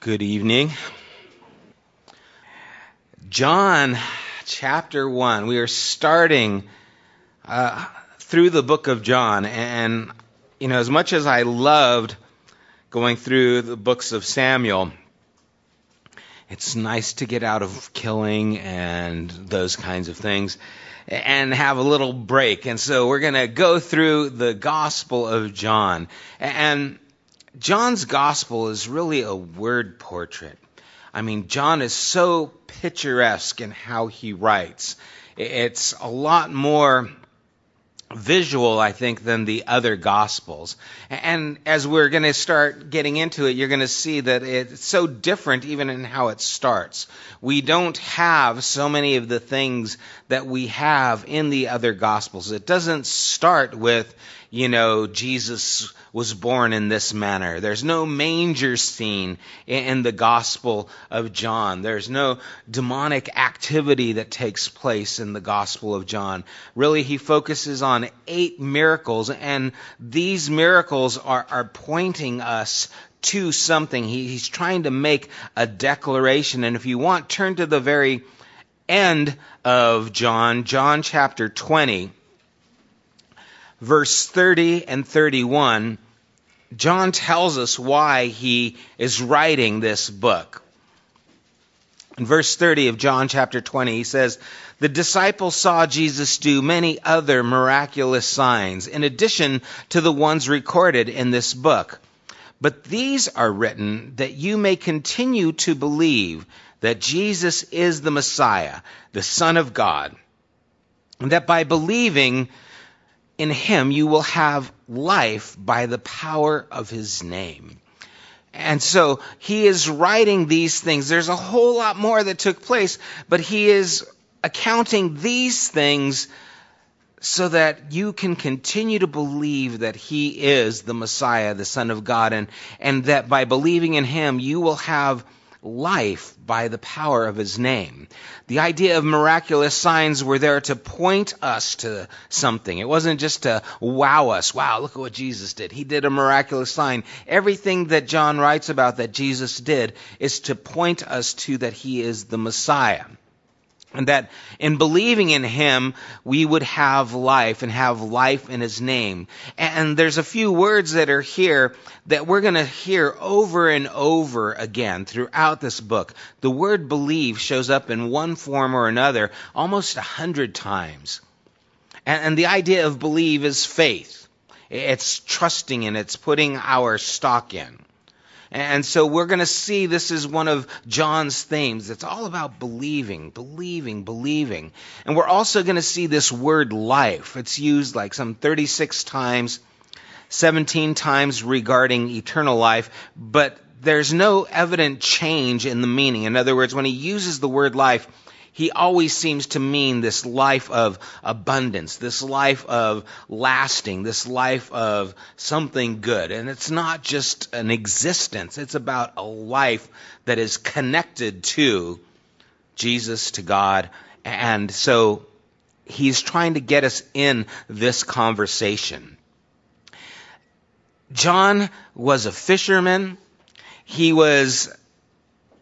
Good evening. John chapter 1. We are starting uh, through the book of John. And, you know, as much as I loved going through the books of Samuel, it's nice to get out of killing and those kinds of things and have a little break. And so we're going to go through the Gospel of John. And John's gospel is really a word portrait. I mean, John is so picturesque in how he writes. It's a lot more visual, I think, than the other gospels. And as we're going to start getting into it, you're going to see that it's so different even in how it starts. We don't have so many of the things that we have in the other gospels. It doesn't start with, you know, Jesus was born in this manner. There's no manger scene in the Gospel of John. There's no demonic activity that takes place in the Gospel of John. Really, he focuses on eight miracles, and these miracles are, are pointing us to something. He, he's trying to make a declaration. And if you want, turn to the very end of John, John chapter 20 verse 30 and 31, John tells us why he is writing this book. In verse 30 of John chapter 20, he says, The disciples saw Jesus do many other miraculous signs, in addition to the ones recorded in this book. But these are written that you may continue to believe that Jesus is the Messiah, the Son of God, and that by believing, in him you will have life by the power of his name. And so he is writing these things. There's a whole lot more that took place, but he is accounting these things so that you can continue to believe that he is the Messiah, the Son of God, and, and that by believing in him you will have life by the power of his name. The idea of miraculous signs were there to point us to something. It wasn't just to wow us. Wow, look at what Jesus did. He did a miraculous sign. Everything that John writes about that Jesus did is to point us to that he is the Messiah. And that in believing in him, we would have life and have life in his name. And there's a few words that are here that we're going to hear over and over again throughout this book. The word believe shows up in one form or another almost a hundred times. And, the idea of believe is faith. It's trusting in, it's putting our stock in. And so we're going to see this is one of John's themes. It's all about believing, believing, believing. And we're also going to see this word life. It's used like some 36 times, 17 times regarding eternal life, but there's no evident change in the meaning. In other words, when he uses the word life, he always seems to mean this life of abundance, this life of lasting, this life of something good. And it's not just an existence, it's about a life that is connected to Jesus, to God. And so he's trying to get us in this conversation. John was a fisherman. He was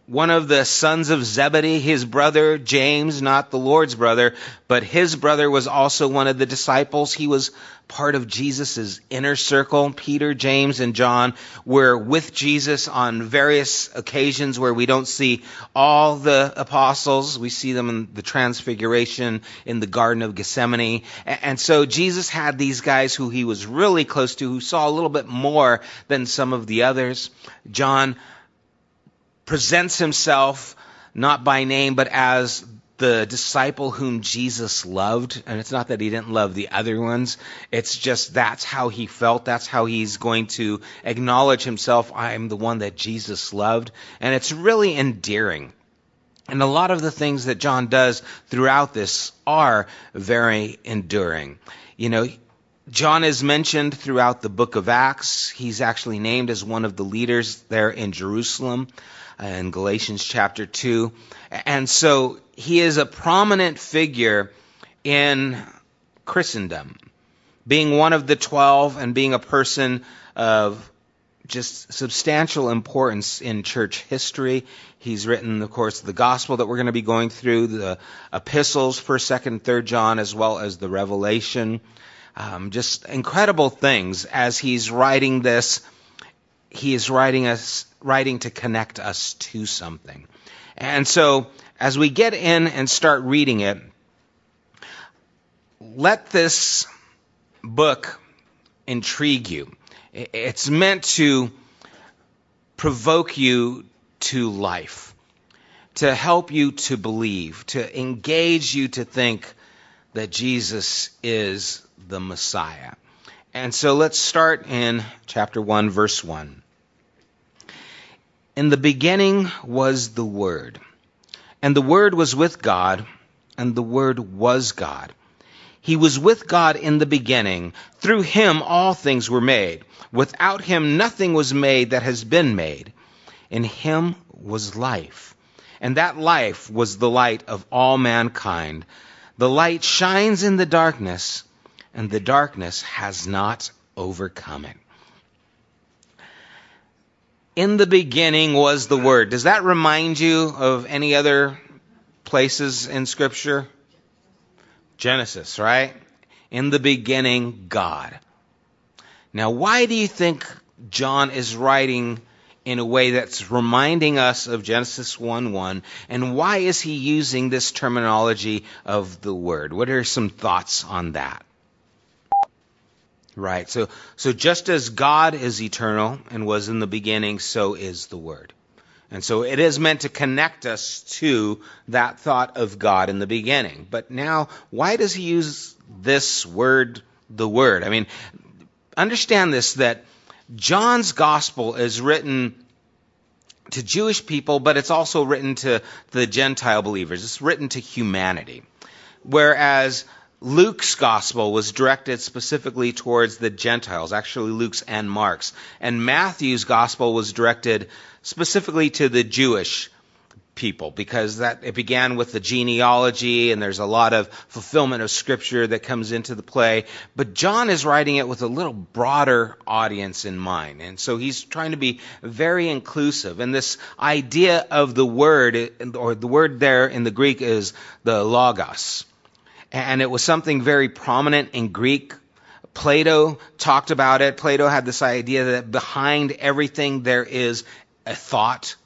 one of the sons of Zebedee, his brother James, not the Lord's brother, but his brother was also one of the disciples. He was part of Jesus' inner circle. Peter, James, and John were with Jesus on various occasions where we don't see all the apostles. We see them in the transfiguration in the Garden of Gethsemane. And so Jesus had these guys who he was really close to, who saw a little bit more than some of the others. John presents himself not by name, but as the disciple whom Jesus loved. And it's not that he didn't love the other ones. It's just that's how he felt. That's how he's going to acknowledge himself. I am the one that Jesus loved. And it's really endearing. And a lot of the things that John does throughout this are very enduring. You know, John is mentioned throughout the book of Acts. He's actually named as one of the leaders there in Jerusalem uh, in Galatians chapter 2. And so he is a prominent figure in Christendom, being one of the twelve and being a person of just substantial importance in church history. He's written, of course, the gospel that we're going to be going through, the epistles, 1st, 2nd, 3rd John, as well as the Revelation. Um, just incredible things as he's writing this. He is writing us, writing to connect us to something. And so, as we get in and start reading it, let this book intrigue you. It's meant to provoke you to life, to help you to believe, to engage you to think that Jesus is the Messiah. And so let's start in chapter 1, verse 1. In the beginning was the Word, and the Word was with God, and the Word was God. He was with God in the beginning. Through him all things were made. Without him nothing was made that has been made. In him was life, and that life was the light of all mankind. The light shines in the darkness, and the darkness has not overcome it. In the beginning was the Word. Does that remind you of any other places in Scripture? Genesis, right? In the beginning, God. Now, why do you think John is writing in a way that's reminding us of Genesis 1 1? And why is he using this terminology of the Word? What are some thoughts on that? Right. So, so just as God is eternal and was in the beginning, so is the Word. And so it is meant to connect us to that thought of God in the beginning. But now, why does he use this word, the word? I mean, understand this that John's gospel is written to Jewish people, but it's also written to the Gentile believers. It's written to humanity. Whereas Luke's gospel was directed specifically towards the Gentiles, actually Luke's and Mark's. And Matthew's gospel was directed specifically to the Jewish people because that it began with the genealogy and there's a lot of fulfillment of scripture that comes into the play. But John is writing it with a little broader audience in mind. And so he's trying to be very inclusive. And this idea of the word or the word there in the Greek is the logos and it was something very prominent in Greek. Plato talked about it. Plato had this idea that behind everything there is a thought.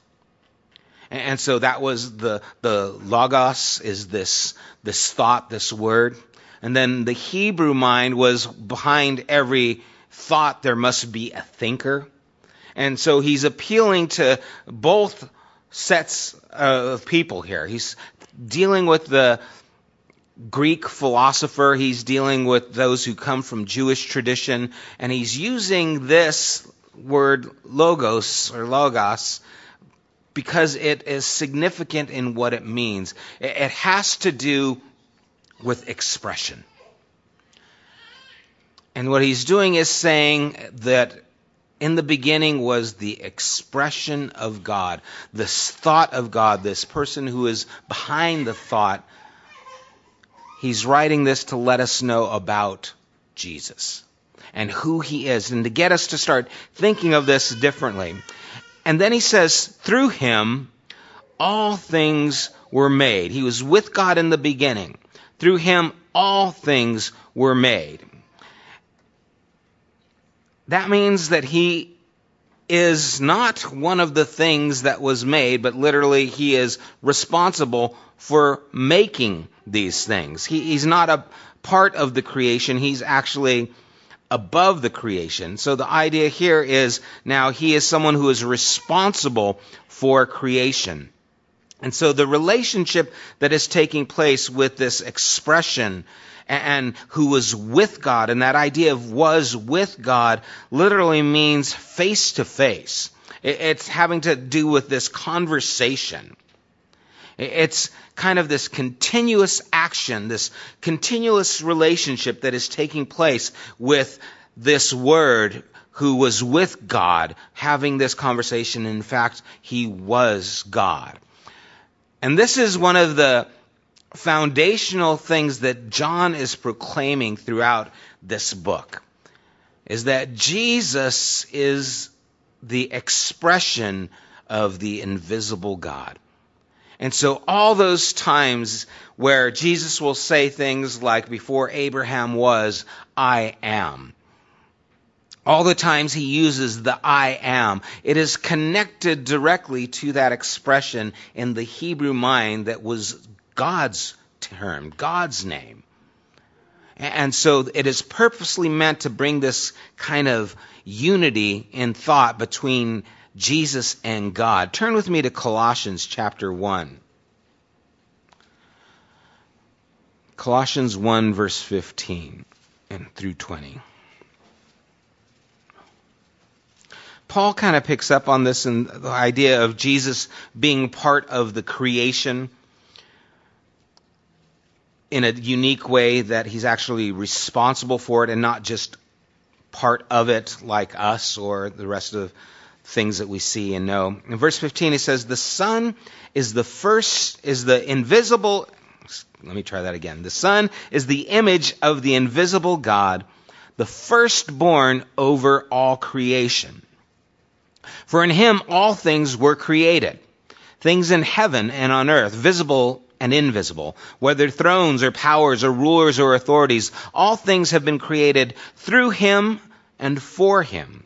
And so that was the, the logos is this, this thought, this word. And then the Hebrew mind was behind every thought there must be a thinker. And so he's appealing to both sets of people here. He's dealing with the, Greek philosopher. He's dealing with those who come from Jewish tradition, and he's using this word logos or logos because it is significant in what it means. It has to do with expression. And what he's doing is saying that in the beginning was the expression of God, this thought of God, this person who is behind the thought He's writing this to let us know about Jesus and who he is and to get us to start thinking of this differently. And then he says, through him, all things were made. He was with God in the beginning. Through him, all things were made. That means that he is not one of the things that was made, but literally he is responsible for making these things. He, he's not a part of the creation, he's actually above the creation. So the idea here is now he is someone who is responsible for creation. And so the relationship that is taking place with this expression and who was with God, and that idea of was with God literally means face to face. It's having to do with this conversation. It's kind of this continuous action, this continuous relationship that is taking place with this word who was with God having this conversation. In fact, he was God. And this is one of the foundational things that John is proclaiming throughout this book is that Jesus is the expression of the invisible God. And so, all those times where Jesus will say things like, Before Abraham was, I am. All the times he uses the I am, it is connected directly to that expression in the Hebrew mind that was God's term, God's name. And so it is purposely meant to bring this kind of unity in thought between Jesus and God. Turn with me to Colossians chapter 1. Colossians 1, verse 15 and through 20. Paul kind of picks up on this and the idea of Jesus being part of the creation in a unique way that he's actually responsible for it and not just part of it like us or the rest of things that we see and know. In verse 15 he says the Son is the first is the invisible let me try that again. The Son is the image of the invisible God, the firstborn over all creation. For in him all things were created, things in heaven and on earth, visible and invisible, whether thrones or powers or rulers or authorities, all things have been created through him and for him.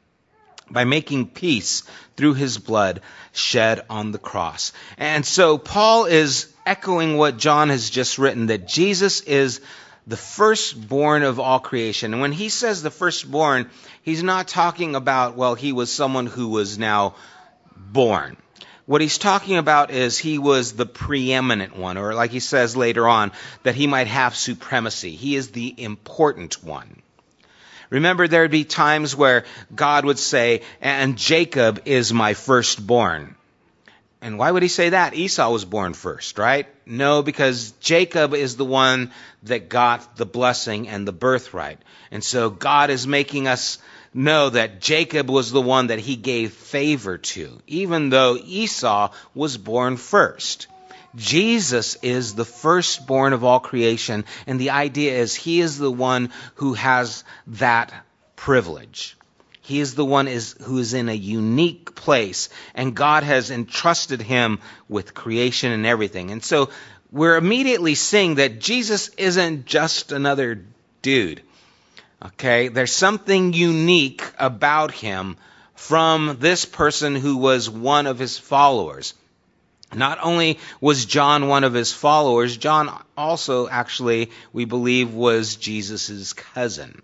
by making peace through his blood shed on the cross. And so Paul is echoing what John has just written that Jesus is the firstborn of all creation. And when he says the firstborn, he's not talking about, well, he was someone who was now born. What he's talking about is he was the preeminent one, or like he says later on, that he might have supremacy. He is the important one. Remember, there'd be times where God would say, and Jacob is my firstborn. And why would he say that? Esau was born first, right? No, because Jacob is the one that got the blessing and the birthright. And so God is making us know that Jacob was the one that he gave favor to, even though Esau was born first. Jesus is the firstborn of all creation, and the idea is he is the one who has that privilege. He is the one is, who is in a unique place, and God has entrusted him with creation and everything. And so we're immediately seeing that Jesus isn't just another dude. Okay, there's something unique about him from this person who was one of his followers. Not only was John one of his followers, John also actually, we believe, was Jesus' cousin.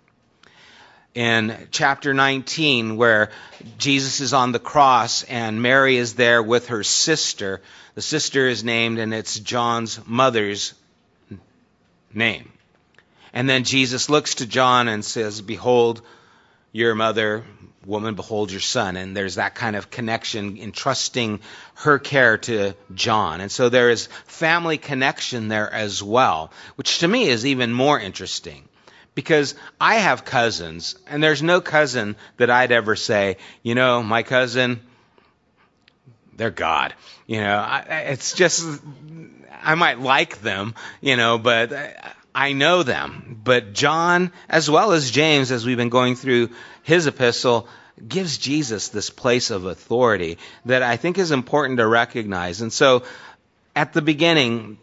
In chapter 19, where Jesus is on the cross and Mary is there with her sister, the sister is named and it's John's mother's name. And then Jesus looks to John and says, Behold your mother, woman, behold your son. And there's that kind of connection, entrusting her care to John. And so there is family connection there as well, which to me is even more interesting. Because I have cousins, and there's no cousin that I'd ever say, you know, my cousin, they're God. You know, I, it's just, I might like them, you know, but I know them. But John, as well as James, as we've been going through his epistle, gives Jesus this place of authority that I think is important to recognize. And so at the beginning,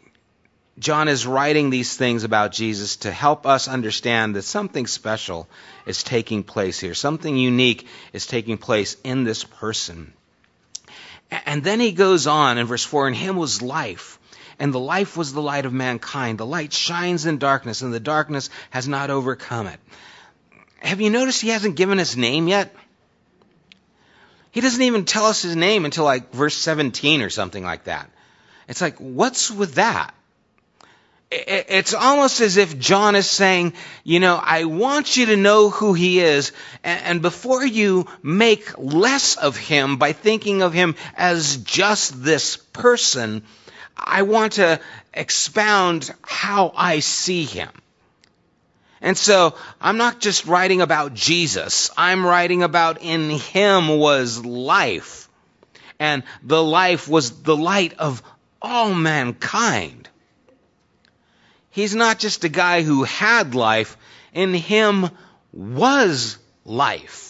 John is writing these things about Jesus to help us understand that something special is taking place here. Something unique is taking place in this person. And then he goes on in verse 4 In him was life and the life was the light of mankind. The light shines in darkness, and the darkness has not overcome it. Have you noticed he hasn't given his name yet? He doesn't even tell us his name until like verse 17 or something like that. It's like, what's with that? it's almost as if John is saying, you know, I want you to know who he is, and before you make less of him by thinking of him as just this person, I want to expound how I see him. And so I'm not just writing about Jesus, I'm writing about in him was life. And the life was the light of all mankind. He's not just a guy who had life, in him was life.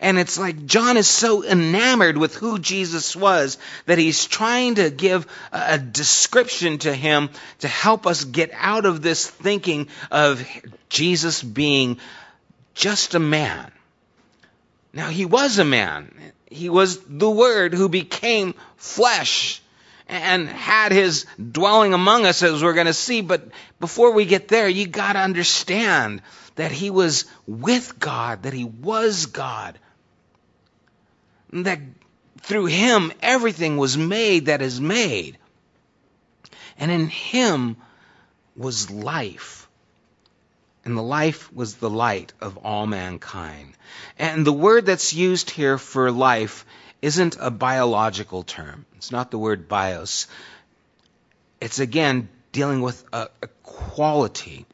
And it's like John is so enamored with who Jesus was that he's trying to give a description to him to help us get out of this thinking of Jesus being just a man. Now, he was a man. He was the Word who became flesh and had his dwelling among us, as we're going to see. But before we get there, you got to understand that he was with God, that he was God, that through him everything was made that is made. And in him was life. And the life was the light of all mankind. And the word that's used here for life isn't a biological term. It's not the word bios. It's again dealing with a, a quality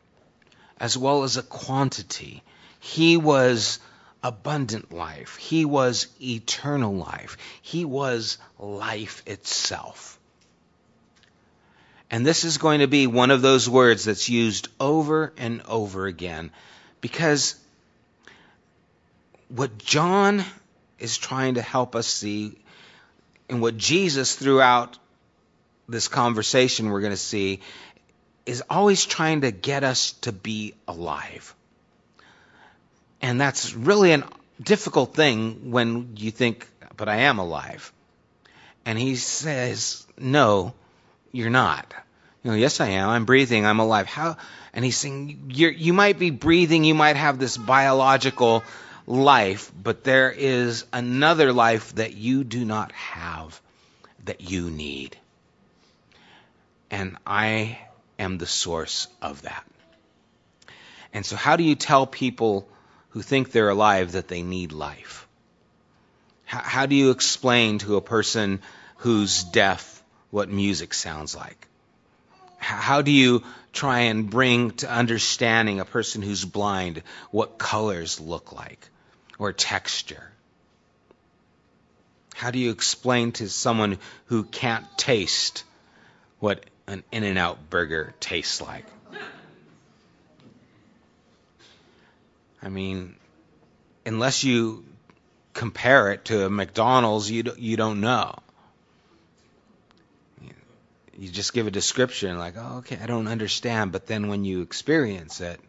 as well as a quantity. He was abundant life. He was eternal life. He was life itself. And this is going to be one of those words that's used over and over again because what John is trying to help us see, and what Jesus, throughout this conversation, we're going to see, is always trying to get us to be alive. And that's really a difficult thing when you think, but I am alive. And he says, no, you're not. You know, yes, I am. I'm breathing. I'm alive. How? And he's saying, you might be breathing. You might have this biological life, but there is another life that you do not have that you need. And I am the source of that. And so, how do you tell people who think they're alive that they need life? How, how do you explain to a person who's deaf what music sounds like? How do you try and bring to understanding a person who's blind what colors look like? or texture? How do you explain to someone who can't taste what an In N Out burger tastes like? I mean, unless you compare it to McDonald's, you you don't know. You just give a description like, oh, okay, I don't understand. But then when you experience it,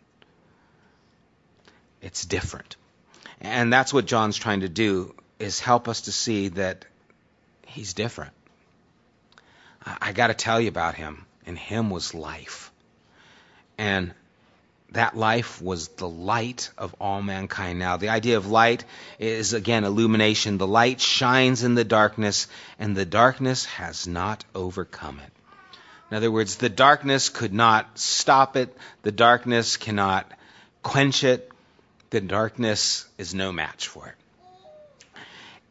it's different. And that's what John's trying to do is help us to see that he's different. I, I got to tell you about him. And him was life. And that life was the light of all mankind. Now, the idea of light is again illumination. The light shines in the darkness, and the darkness has not overcome it. In other words, the darkness could not stop it, the darkness cannot quench it, the darkness is no match for it.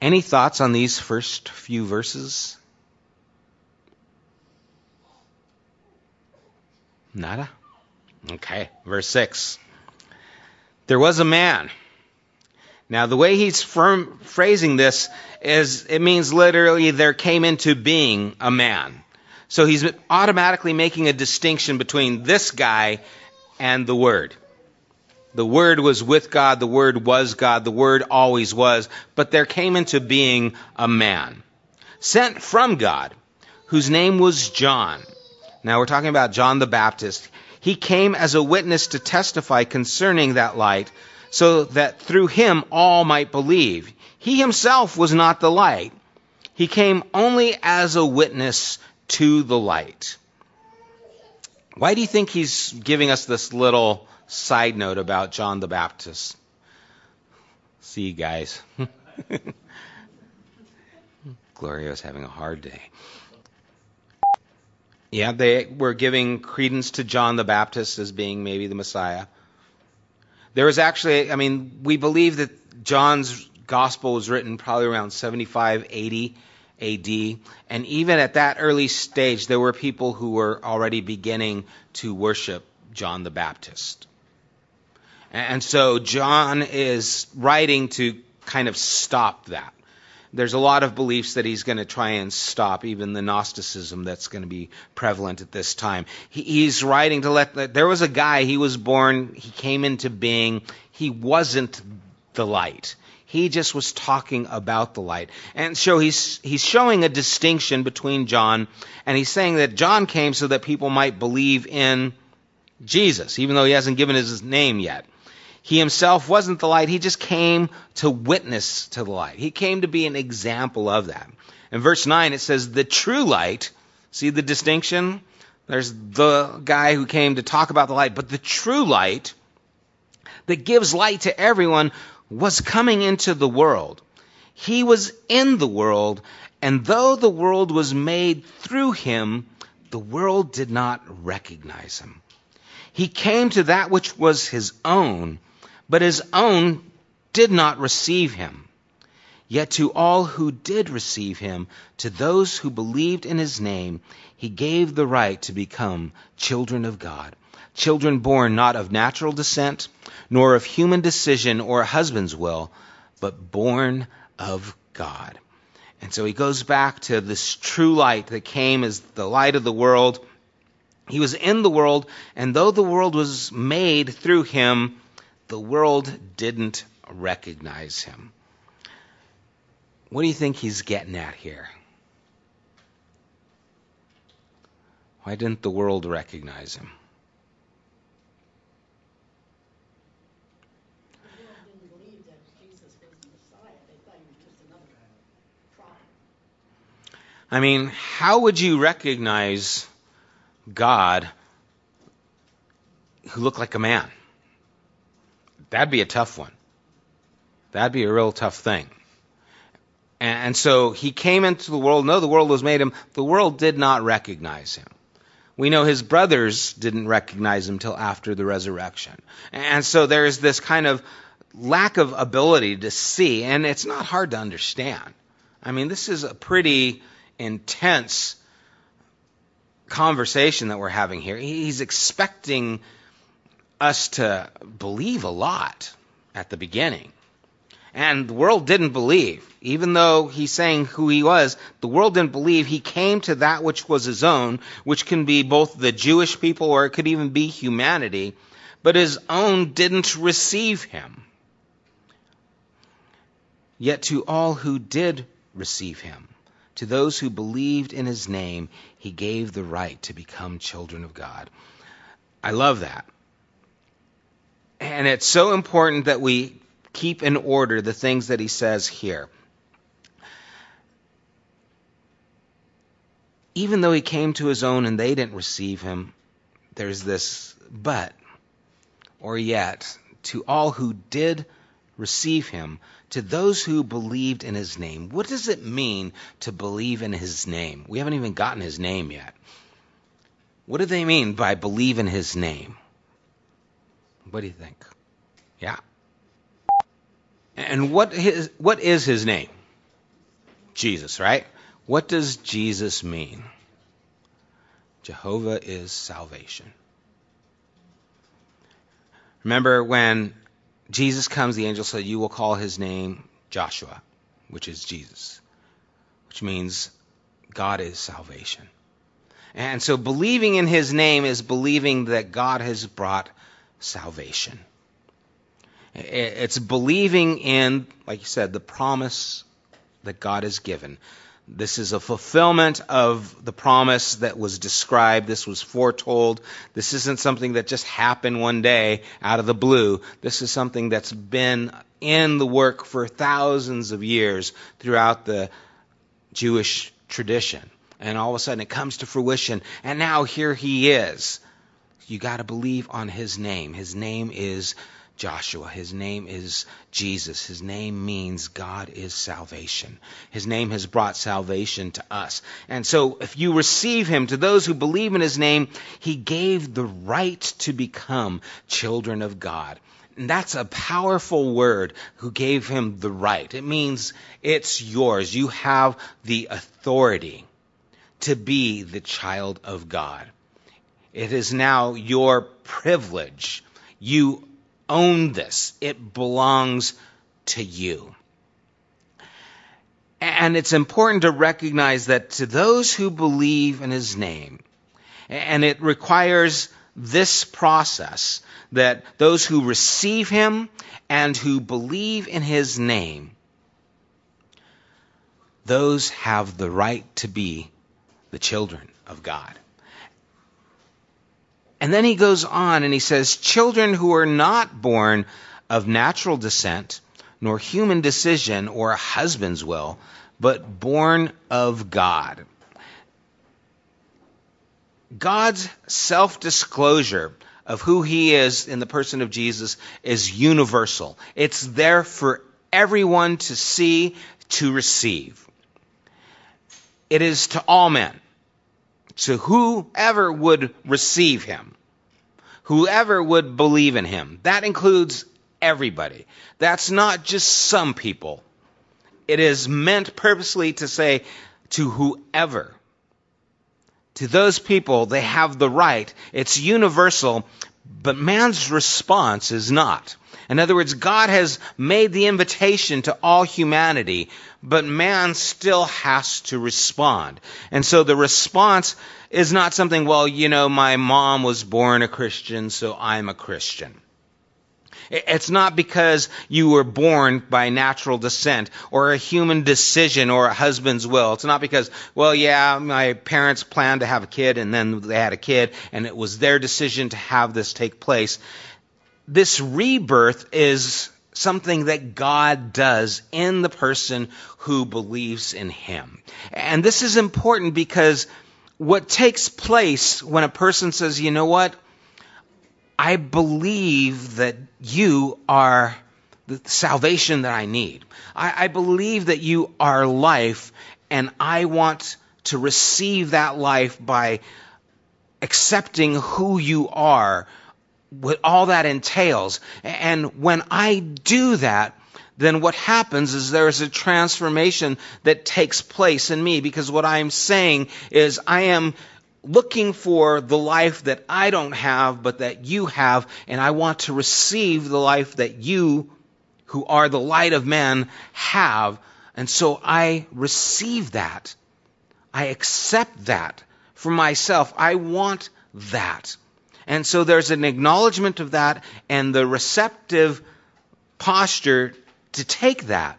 Any thoughts on these first few verses? Nada? Okay, verse 6. There was a man. Now, the way he's firm, phrasing this is it means literally there came into being a man. So he's automatically making a distinction between this guy and the Word. The Word was with God, the Word was God, the Word always was, but there came into being a man sent from God whose name was John. Now we're talking about John the Baptist. He came as a witness to testify concerning that light so that through him all might believe. He himself was not the light. He came only as a witness to the light. Why do you think he's giving us this little side note about John the Baptist. See you guys. Gloria is having a hard day. Yeah, they were giving credence to John the Baptist as being maybe the Messiah. There was actually, I mean, we believe that John's gospel was written probably around 75, 80 AD. And even at that early stage, there were people who were already beginning to worship John the Baptist. And so John is writing to kind of stop that there's a lot of beliefs that he's going to try and stop, even the Gnosticism that's going to be prevalent at this time. He, he's writing to let, there was a guy, he was born, he came into being, he wasn't the light. He just was talking about the light. And so he's, he's showing a distinction between John, and he's saying that John came so that people might believe in Jesus, even though he hasn't given his name yet. He himself wasn't the light. He just came to witness to the light. He came to be an example of that. In verse 9, it says, The true light, see the distinction? There's the guy who came to talk about the light, but the true light that gives light to everyone was coming into the world. He was in the world, and though the world was made through him, the world did not recognize him. He came to that which was his own, but his own did not receive him. Yet to all who did receive him, to those who believed in his name, he gave the right to become children of God. Children born not of natural descent, nor of human decision or a husband's will, but born of God. And so he goes back to this true light that came as the light of the world. He was in the world, and though the world was made through him, the world didn't recognize him. What do you think he's getting at here? Why didn't the world recognize him? I mean, how would you recognize God who looked like a man? That'd be a tough one. That'd be a real tough thing. And so he came into the world. No, the world was made him. The world did not recognize him. We know his brothers didn't recognize him till after the resurrection. And so there's this kind of lack of ability to see, and it's not hard to understand. I mean, this is a pretty intense conversation that we're having here. He's expecting us to believe a lot at the beginning. And the world didn't believe. Even though he's saying who he was, the world didn't believe. He came to that which was his own, which can be both the Jewish people or it could even be humanity. But his own didn't receive him. Yet to all who did receive him, to those who believed in his name, he gave the right to become children of God. I love that. And it's so important that we keep in order the things that he says here. Even though he came to his own and they didn't receive him, there's this but, or yet, to all who did receive him, to those who believed in his name. What does it mean to believe in his name? We haven't even gotten his name yet. What do they mean by believe in his name? What do you think? Yeah. And what his, what is his name? Jesus, right? What does Jesus mean? Jehovah is salvation. Remember when Jesus comes, the angel said, You will call his name Joshua, which is Jesus, which means God is salvation. And so believing in his name is believing that God has brought salvation. It's believing in, like you said, the promise that God has given. This is a fulfillment of the promise that was described. This was foretold. This isn't something that just happened one day out of the blue. This is something that's been in the work for thousands of years throughout the Jewish tradition. And all of a sudden it comes to fruition. And now here he is you got to believe on his name. His name is Joshua. His name is Jesus. His name means God is salvation. His name has brought salvation to us. And so if you receive him, to those who believe in his name, he gave the right to become children of God. And that's a powerful word who gave him the right. It means it's yours. You have the authority to be the child of God. It is now your privilege. You own this. It belongs to you. And it's important to recognize that to those who believe in his name, and it requires this process that those who receive him and who believe in his name, those have the right to be the children of God. And then he goes on and he says, Children who are not born of natural descent, nor human decision or a husband's will, but born of God. God's self disclosure of who he is in the person of Jesus is universal. It's there for everyone to see, to receive. It is to all men to whoever would receive him, whoever would believe in him. That includes everybody. That's not just some people. It is meant purposely to say to whoever. To those people, they have the right. It's universal, but man's response is not. In other words, God has made the invitation to all humanity, but man still has to respond. And so the response is not something, well, you know, my mom was born a Christian, so I'm a Christian. It's not because you were born by natural descent or a human decision or a husband's will. It's not because, well, yeah, my parents planned to have a kid and then they had a kid and it was their decision to have this take place this rebirth is something that God does in the person who believes in Him. And this is important because what takes place when a person says, you know what? I believe that you are the salvation that I need. I, I believe that you are life, and I want to receive that life by accepting who you are what all that entails. And when I do that, then what happens is there's a transformation that takes place in me because what I'm saying is I am looking for the life that I don't have but that you have and I want to receive the life that you who are the light of men have and so I receive that. I accept that for myself. I want that. And so there's an acknowledgement of that and the receptive posture to take that.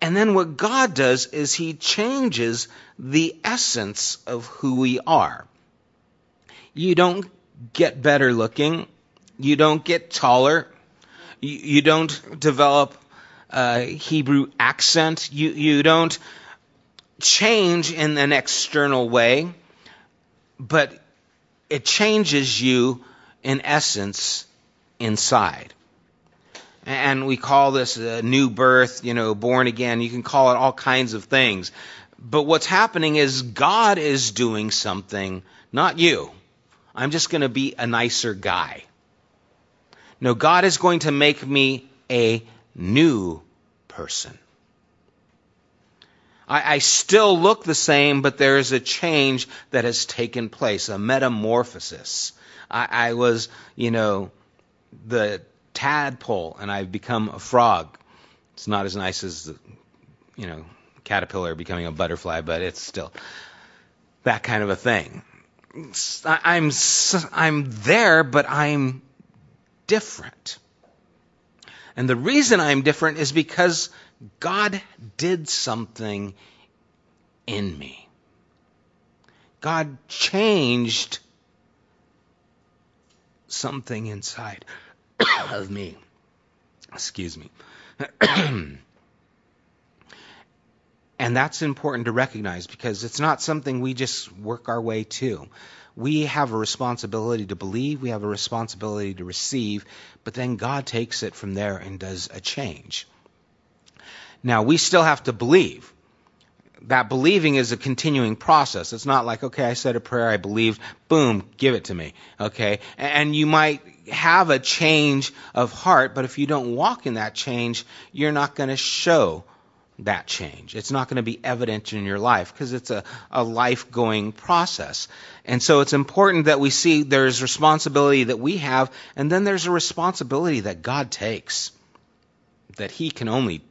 And then what God does is He changes the essence of who we are. You don't get better looking. You don't get taller. You, don't develop a Hebrew accent. You, you don't change in an external way. But it changes you in essence inside. And we call this a new birth, you know, born again. You can call it all kinds of things. But what's happening is God is doing something, not you. I'm just going to be a nicer guy. No, God is going to make me a new person. I, I still look the same, but there is a change that has taken place, a metamorphosis. I, I was, you know, the tadpole, and I've become a frog. It's not as nice as the, you know, caterpillar becoming a butterfly, but it's still that kind of a thing. I'm I'm there, but I'm different. And the reason I'm different is because God did something in me. God changed something inside of me. Excuse me. And that's important to recognize because it's not something we just work our way to. We have a responsibility to believe, we have a responsibility to receive, but then God takes it from there and does a change. Now, we still have to believe. That believing is a continuing process. It's not like, okay, I said a prayer, I believed, boom, give it to me. Okay? And you might have a change of heart, but if you don't walk in that change, you're not going to show that change. It's not going to be evident in your life because it's a, a life going process. And so it's important that we see there's responsibility that we have, and then there's a responsibility that God takes that He can only.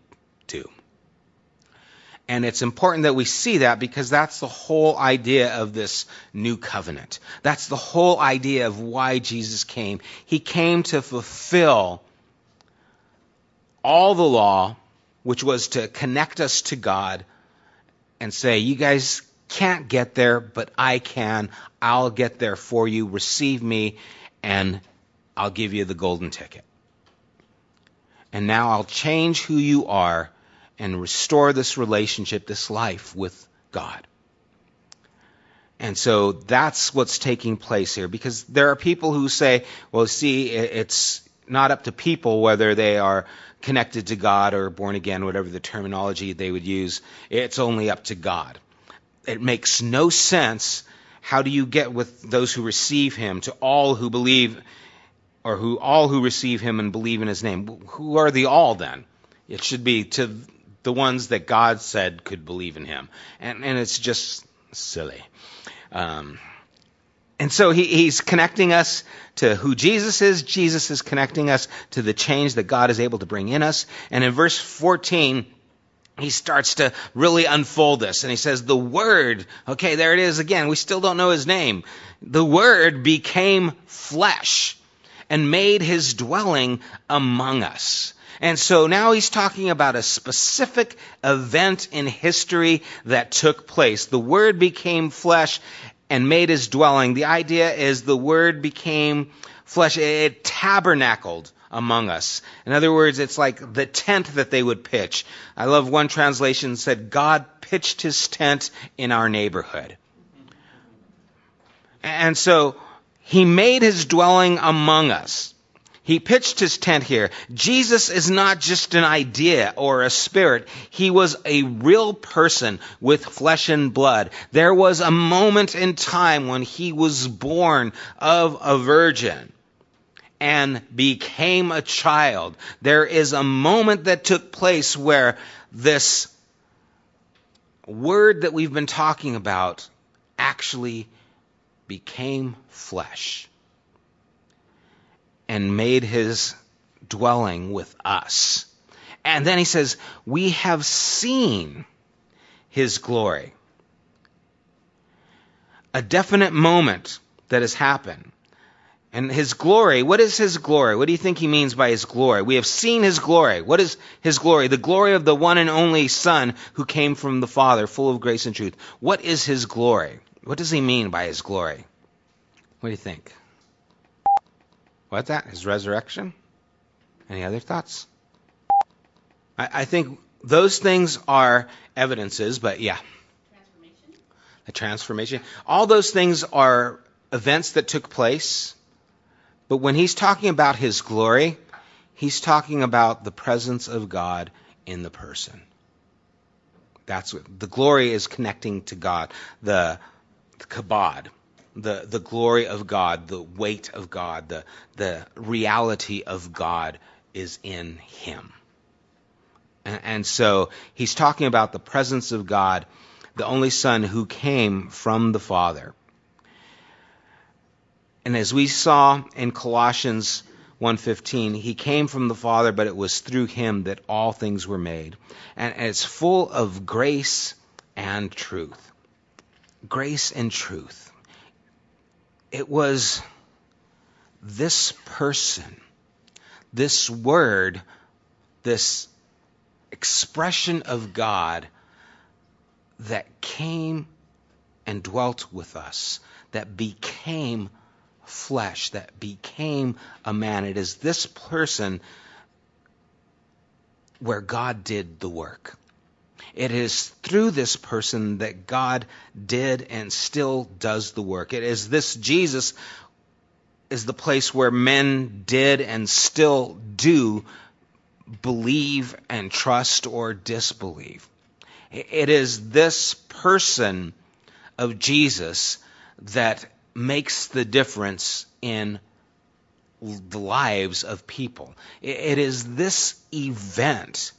And it's important that we see that because that's the whole idea of this new covenant. That's the whole idea of why Jesus came. He came to fulfill all the law which was to connect us to God and say, You guys can't get there, but I can. I'll get there for you. Receive me, and I'll give you the golden ticket. And now I'll change who you are and restore this relationship, this life with God. And so that's what's taking place here because there are people who say, well, see, it's not up to people whether they are connected to God or born again, whatever the terminology they would use. It's only up to God. It makes no sense. How do you get with those who receive him to all who believe or who all who receive him and believe in his name? Who are the all then? It should be to the ones that God said could believe in him. And, and it's just silly. Um, and so he, he's connecting us to who Jesus is. Jesus is connecting us to the change that God is able to bring in us. And in verse 14, he starts to really unfold this. And he says, The Word, okay, there it is again. We still don't know his name. The Word became flesh and made his dwelling among us. And so now he's talking about a specific event in history that took place. The Word became flesh and made his dwelling. The idea is the Word became flesh. It tabernacled among us. In other words, it's like the tent that they would pitch. I love one translation that said, God pitched his tent in our neighborhood. And so he made his dwelling among us. He pitched his tent here. Jesus is not just an idea or a spirit. He was a real person with flesh and blood. There was a moment in time when he was born of a virgin and became a child. There is a moment that took place where this word that we've been talking about actually became flesh and made his dwelling with us. And then he says, We have seen his glory. A definite moment that has happened. And his glory, what is his glory? What do you think he means by his glory? We have seen his glory. What is his glory? The glory of the one and only Son who came from the Father, full of grace and truth. What is his glory? What does he mean by his glory? What do you think? What's that? His resurrection? Any other thoughts? I, I think those things are evidences, but yeah. Transformation. The transformation. All those things are events that took place. But when he's talking about his glory, he's talking about the presence of God in the person. That's what the glory is connecting to God. The, the kabod, the, the glory of God, the weight of God, the, the reality of God is in him. And, and so he's talking about the presence of God, the only Son who came from the Father. And as we saw in Colossians 1:15, he came from the Father, but it was through him that all things were made. And it's full of grace and truth. Grace and truth it was this person, this word, this expression of God that came and dwelt with us, that became flesh, that became a man. It is this person where God did the work. It is through this person that God did and still does the work. It is this Jesus is the place where men did and still do believe and trust or disbelieve. It is this person of Jesus that makes the difference in the lives of people. It is this event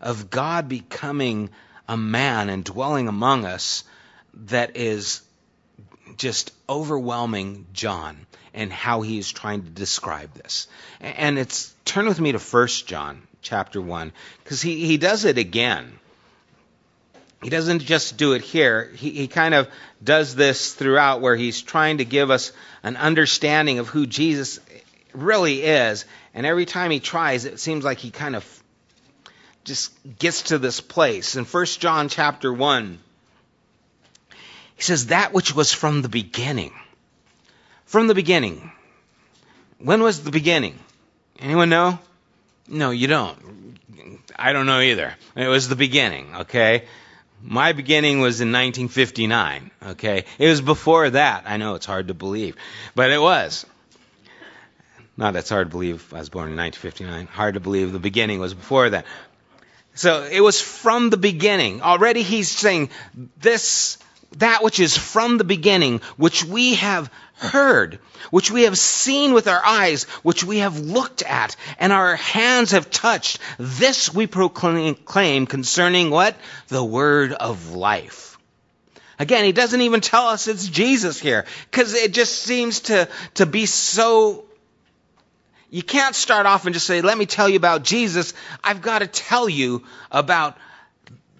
of God becoming a man and dwelling among us that is just overwhelming John and how he is trying to describe this. And it's turn with me to 1 John chapter 1 because he, he does it again. He doesn't just do it here. He, he kind of does this throughout where he's trying to give us an understanding of who Jesus really is. And every time he tries, it seems like he kind of just gets to this place. In 1 John chapter 1, he says, That which was from the beginning. From the beginning. When was the beginning? Anyone know? No, you don't. I don't know either. It was the beginning, okay? My beginning was in 1959, okay? It was before that. I know it's hard to believe, but it was. Not that's hard to believe. I was born in 1959. Hard to believe the beginning was before that. So it was from the beginning. Already he's saying this, that which is from the beginning, which we have heard, which we have seen with our eyes, which we have looked at, and our hands have touched. This we proclaim concerning what? The word of life. Again, he doesn't even tell us it's Jesus here, because it just seems to, to be so you can't start off and just say, let me tell you about Jesus. I've got to tell you about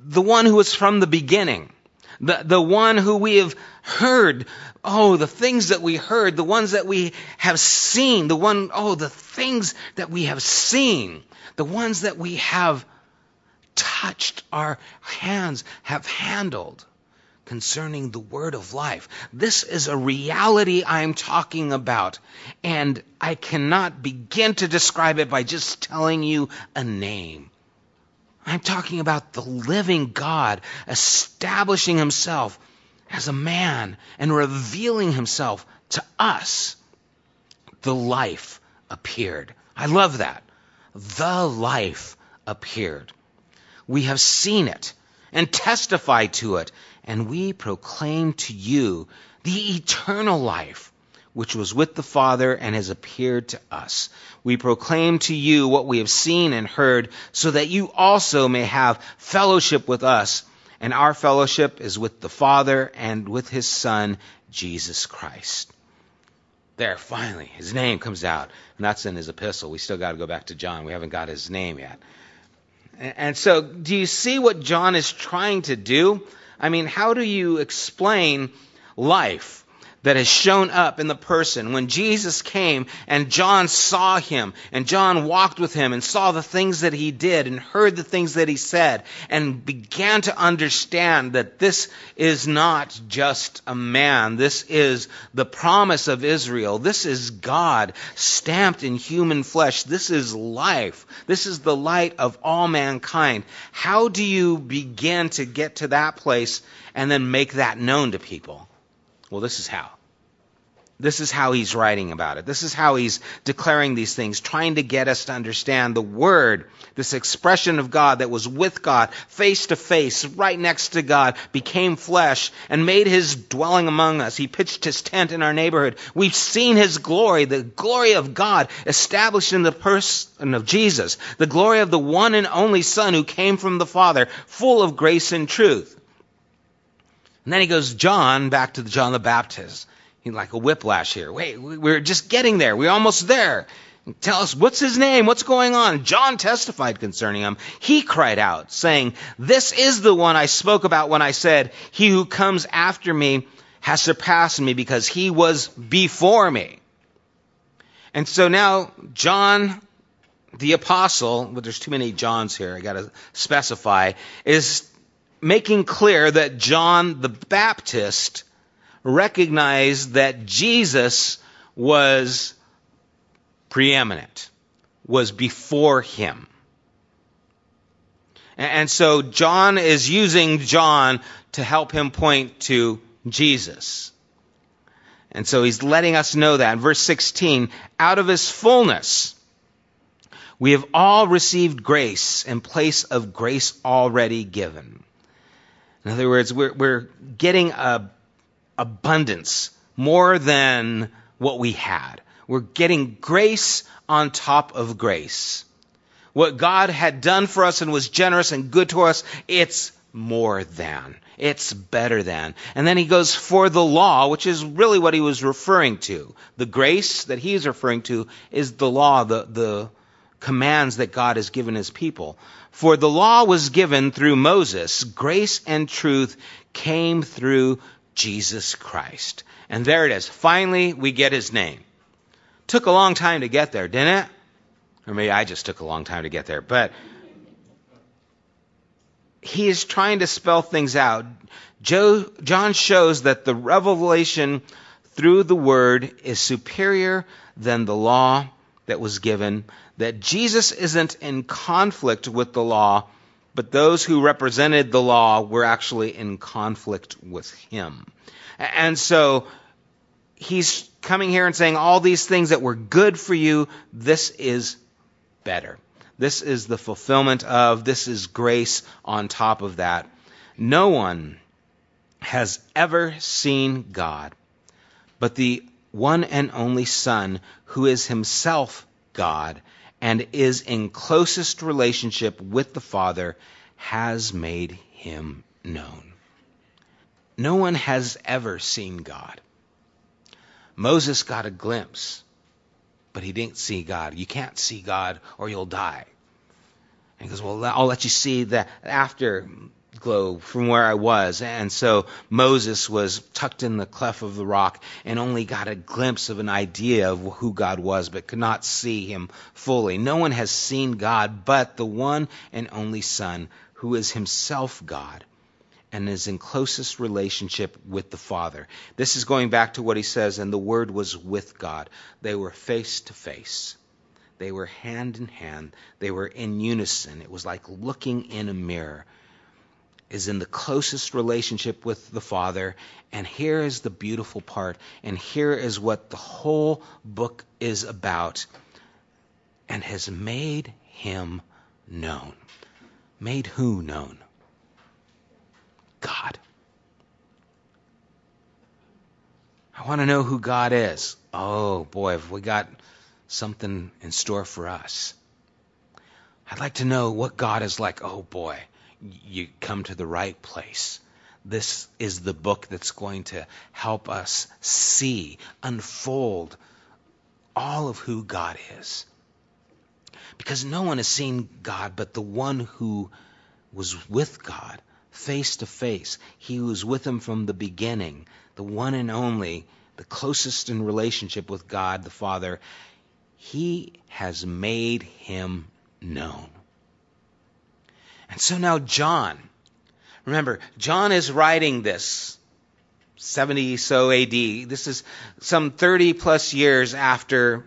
the one who was from the beginning. The, the one who we have heard. Oh, the things that we heard, the ones that we have seen, the one, oh, the things that we have seen, the ones that we have touched, our hands have handled concerning the word of life. This is a reality I'm talking about, and I cannot begin to describe it by just telling you a name. I'm talking about the living God establishing himself as a man and revealing himself to us. The life appeared. I love that. The life appeared. We have seen it and testified to it and we proclaim to you the eternal life which was with the Father and has appeared to us. We proclaim to you what we have seen and heard, so that you also may have fellowship with us. And our fellowship is with the Father and with his Son, Jesus Christ. There, finally, his name comes out. And that's in his epistle. We still got to go back to John. We haven't got his name yet. And so, do you see what John is trying to do? I mean, how do you explain life? That has shown up in the person. When Jesus came and John saw him and John walked with him and saw the things that he did and heard the things that he said and began to understand that this is not just a man. This is the promise of Israel. This is God stamped in human flesh. This is life. This is the light of all mankind. How do you begin to get to that place and then make that known to people? Well, this is how. This is how he's writing about it. This is how he's declaring these things, trying to get us to understand the Word, this expression of God that was with God, face to face, right next to God, became flesh and made his dwelling among us. He pitched his tent in our neighborhood. We've seen his glory, the glory of God established in the person of Jesus, the glory of the one and only Son who came from the Father, full of grace and truth. And then he goes, John, back to the John the Baptist like a whiplash here. Wait, we're just getting there. We're almost there. Tell us, what's his name? What's going on? John testified concerning him. He cried out, saying, This is the one I spoke about when I said, He who comes after me has surpassed me because he was before me. And so now, John the apostle, but there's too many Johns here, I gotta specify, is making clear that John the Baptist recognized that Jesus was preeminent, was before him. And so John is using John to help him point to Jesus. And so he's letting us know that. In verse 16, out of his fullness, we have all received grace in place of grace already given. In other words, we're, we're getting a abundance more than what we had. We're getting grace on top of grace. What God had done for us and was generous and good to us, it's more than. It's better than. And then he goes for the law, which is really what he was referring to. The grace that he's referring to is the law, the, the commands that God has given his people. For the law was given through Moses. Grace and truth came through Jesus Christ. And there it is. Finally, we get his name. Took a long time to get there, didn't it? Or maybe I just took a long time to get there. But he is trying to spell things out. Joe, John shows that the revelation through the word is superior than the law that was given, that Jesus isn't in conflict with the law, but those who represented the law were actually in conflict with him. And so he's coming here and saying all these things that were good for you, this is better. This is the fulfillment of, this is grace on top of that. No one has ever seen God, but the one and only Son, who is himself God and is in closest relationship with the Father, has made him known. No one has ever seen God. Moses got a glimpse but he didn't see God. You can't see God or you'll die. And he goes, Well, I'll let you see the afterglow from where I was. And so Moses was tucked in the cleft of the rock and only got a glimpse of an idea of who God was, but could not see him fully. No one has seen God but the one and only Son, who is himself God and is in closest relationship with the Father. This is going back to what he says, and the Word was with God. They were face to face. They were hand in hand. They were in unison. It was like looking in a mirror. Is in the closest relationship with the Father. And here is the beautiful part. And here is what the whole book is about. And has made him known. Made who known? God. I want to know who God is. Oh boy, have we got something in store for us. I'd like to know what God is like. Oh boy, you come to the right place. This is the book that's going to help us see, unfold all of who God is. Because no one has seen God but the one who was with God face to face. He was with him from the beginning, the one and only, the closest in relationship with God the Father. He has made him known. And so now John, remember, John is writing this 70 so AD. This is some 30 plus years after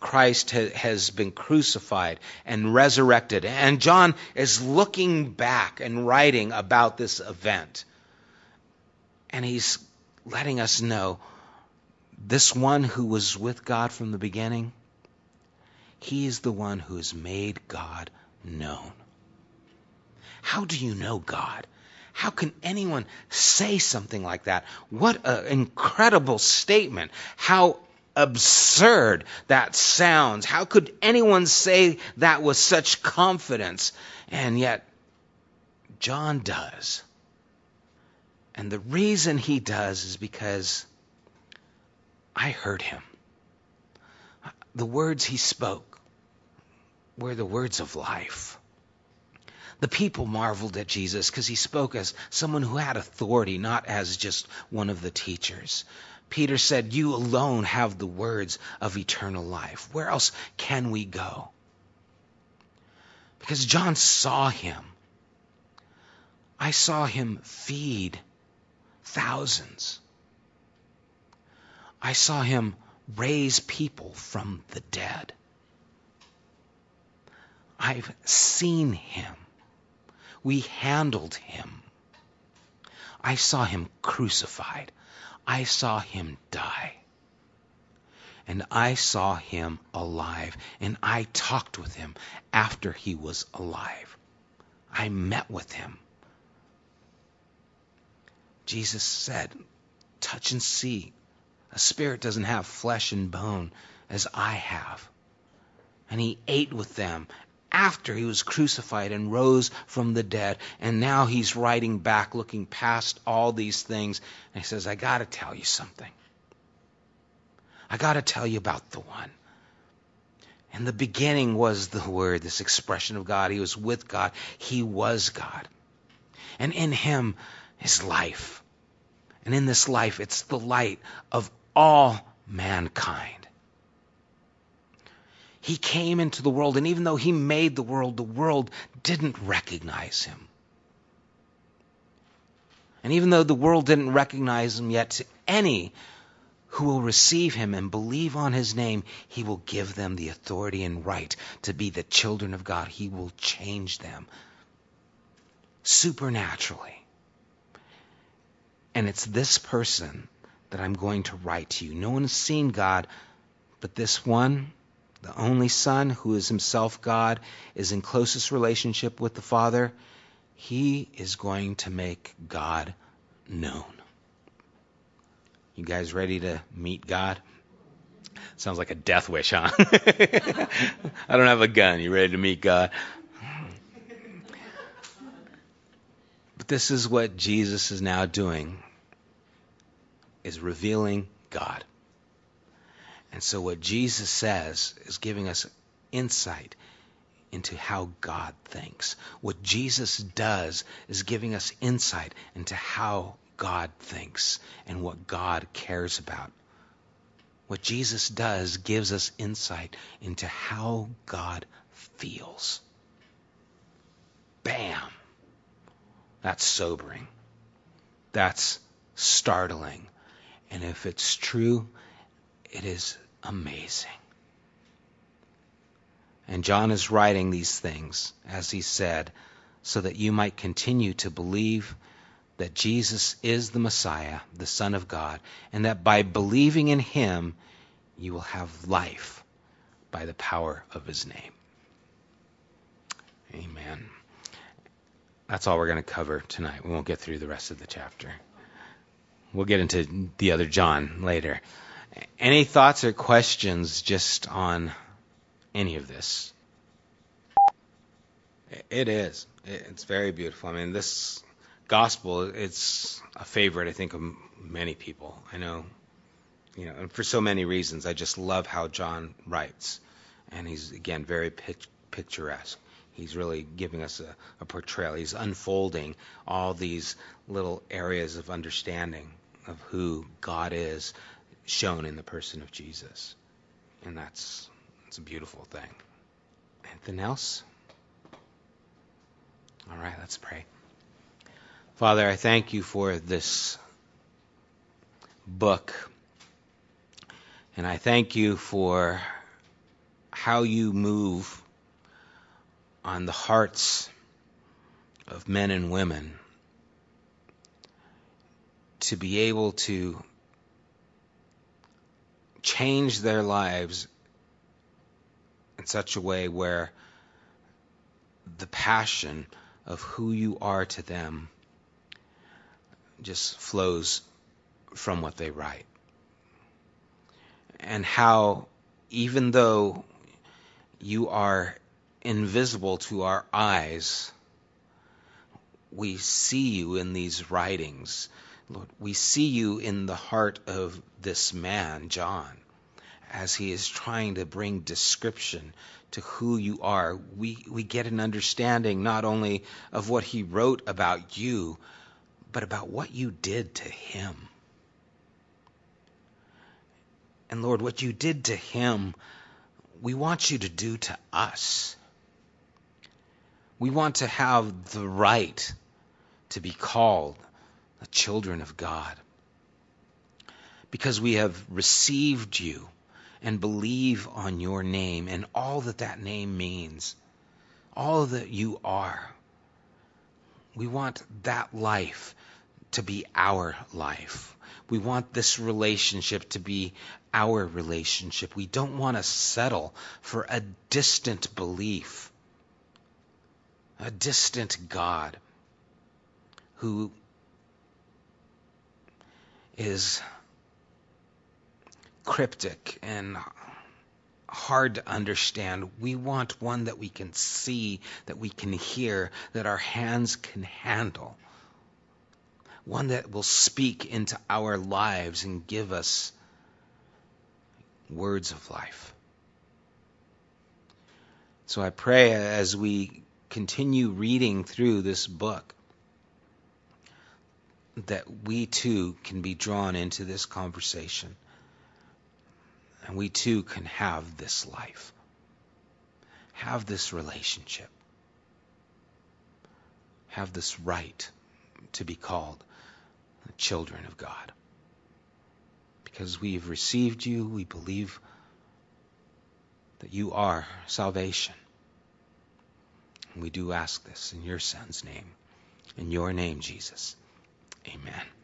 Christ has been crucified and resurrected. And John is looking back and writing about this event. And he's letting us know this one who was with God from the beginning, he is the one who has made God known. How do you know God? How can anyone say something like that? What an incredible statement. How absurd that sounds. How could anyone say that with such confidence? And yet, John does. And the reason he does is because I heard him. The words he spoke were the words of life. The people marveled at Jesus because he spoke as someone who had authority, not as just one of the teachers. Peter said, You alone have the words of eternal life. Where else can we go? Because John saw him. I saw him feed thousands. I saw him raise people from the dead. I've seen him We handled him. I saw him crucified. I saw him die. And I saw him alive. And I talked with him after he was alive. I met with him. Jesus said, Touch and see. A spirit doesn't have flesh and bone as I have. And he ate with them after he was crucified and rose from the dead. And now he's writing back, looking past all these things. And he says, I got to tell you something. I got to tell you about the one. In the beginning was the Word, this expression of God. He was with God. He was God. And in him is life. And in this life, it's the light of all mankind. He came into the world, and even though he made the world, the world didn't recognize him. And even though the world didn't recognize him yet, to any who will receive him and believe on his name, he will give them the authority and right to be the children of God. He will change them supernaturally. And it's this person that I'm going to write to you. No one has seen God, but this one the only Son, who is himself God, is in closest relationship with the Father, he is going to make God known. You guys ready to meet God? Sounds like a death wish, huh? I don't have a gun. You ready to meet God? But this is what Jesus is now doing is revealing God. And so, what Jesus says is giving us insight into how God thinks. What Jesus does is giving us insight into how God thinks and what God cares about. What Jesus does gives us insight into how God feels. Bam! That's sobering. That's startling. And if it's true, it is amazing. And John is writing these things, as he said, so that you might continue to believe that Jesus is the Messiah, the Son of God, and that by believing in him, you will have life by the power of his name. Amen. That's all we're going to cover tonight. We won't get through the rest of the chapter. We'll get into the other John later. Any thoughts or questions just on any of this? It is. It's very beautiful. I mean, this gospel, it's a favorite, I think, of many people. I know, you know, and for so many reasons. I just love how John writes. And he's, again, very picturesque. He's really giving us a, a portrayal. He's unfolding all these little areas of understanding of who God is shown in the person of Jesus. And that's, that's a beautiful thing. Anything else? All right, let's pray. Father, I thank you for this book. And I thank you for how you move on the hearts of men and women to be able to change their lives in such a way where the passion of who you are to them just flows from what they write. And how, even though you are invisible to our eyes, we see you in these writings Lord, we see you in the heart of this man, John, as he is trying to bring description to who you are. We, we get an understanding not only of what he wrote about you, but about what you did to him. And Lord, what you did to him, we want you to do to us. We want to have the right to be called the children of God. Because we have received you and believe on your name and all that that name means, all that you are. We want that life to be our life. We want this relationship to be our relationship. We don't want to settle for a distant belief, a distant God who is cryptic and hard to understand. We want one that we can see, that we can hear, that our hands can handle. One that will speak into our lives and give us words of life. So I pray as we continue reading through this book that we too can be drawn into this conversation and we too can have this life, have this relationship, have this right to be called children of God. Because we have received you, we believe that you are salvation. We do ask this in your Son's name. In your name, Jesus. Amen.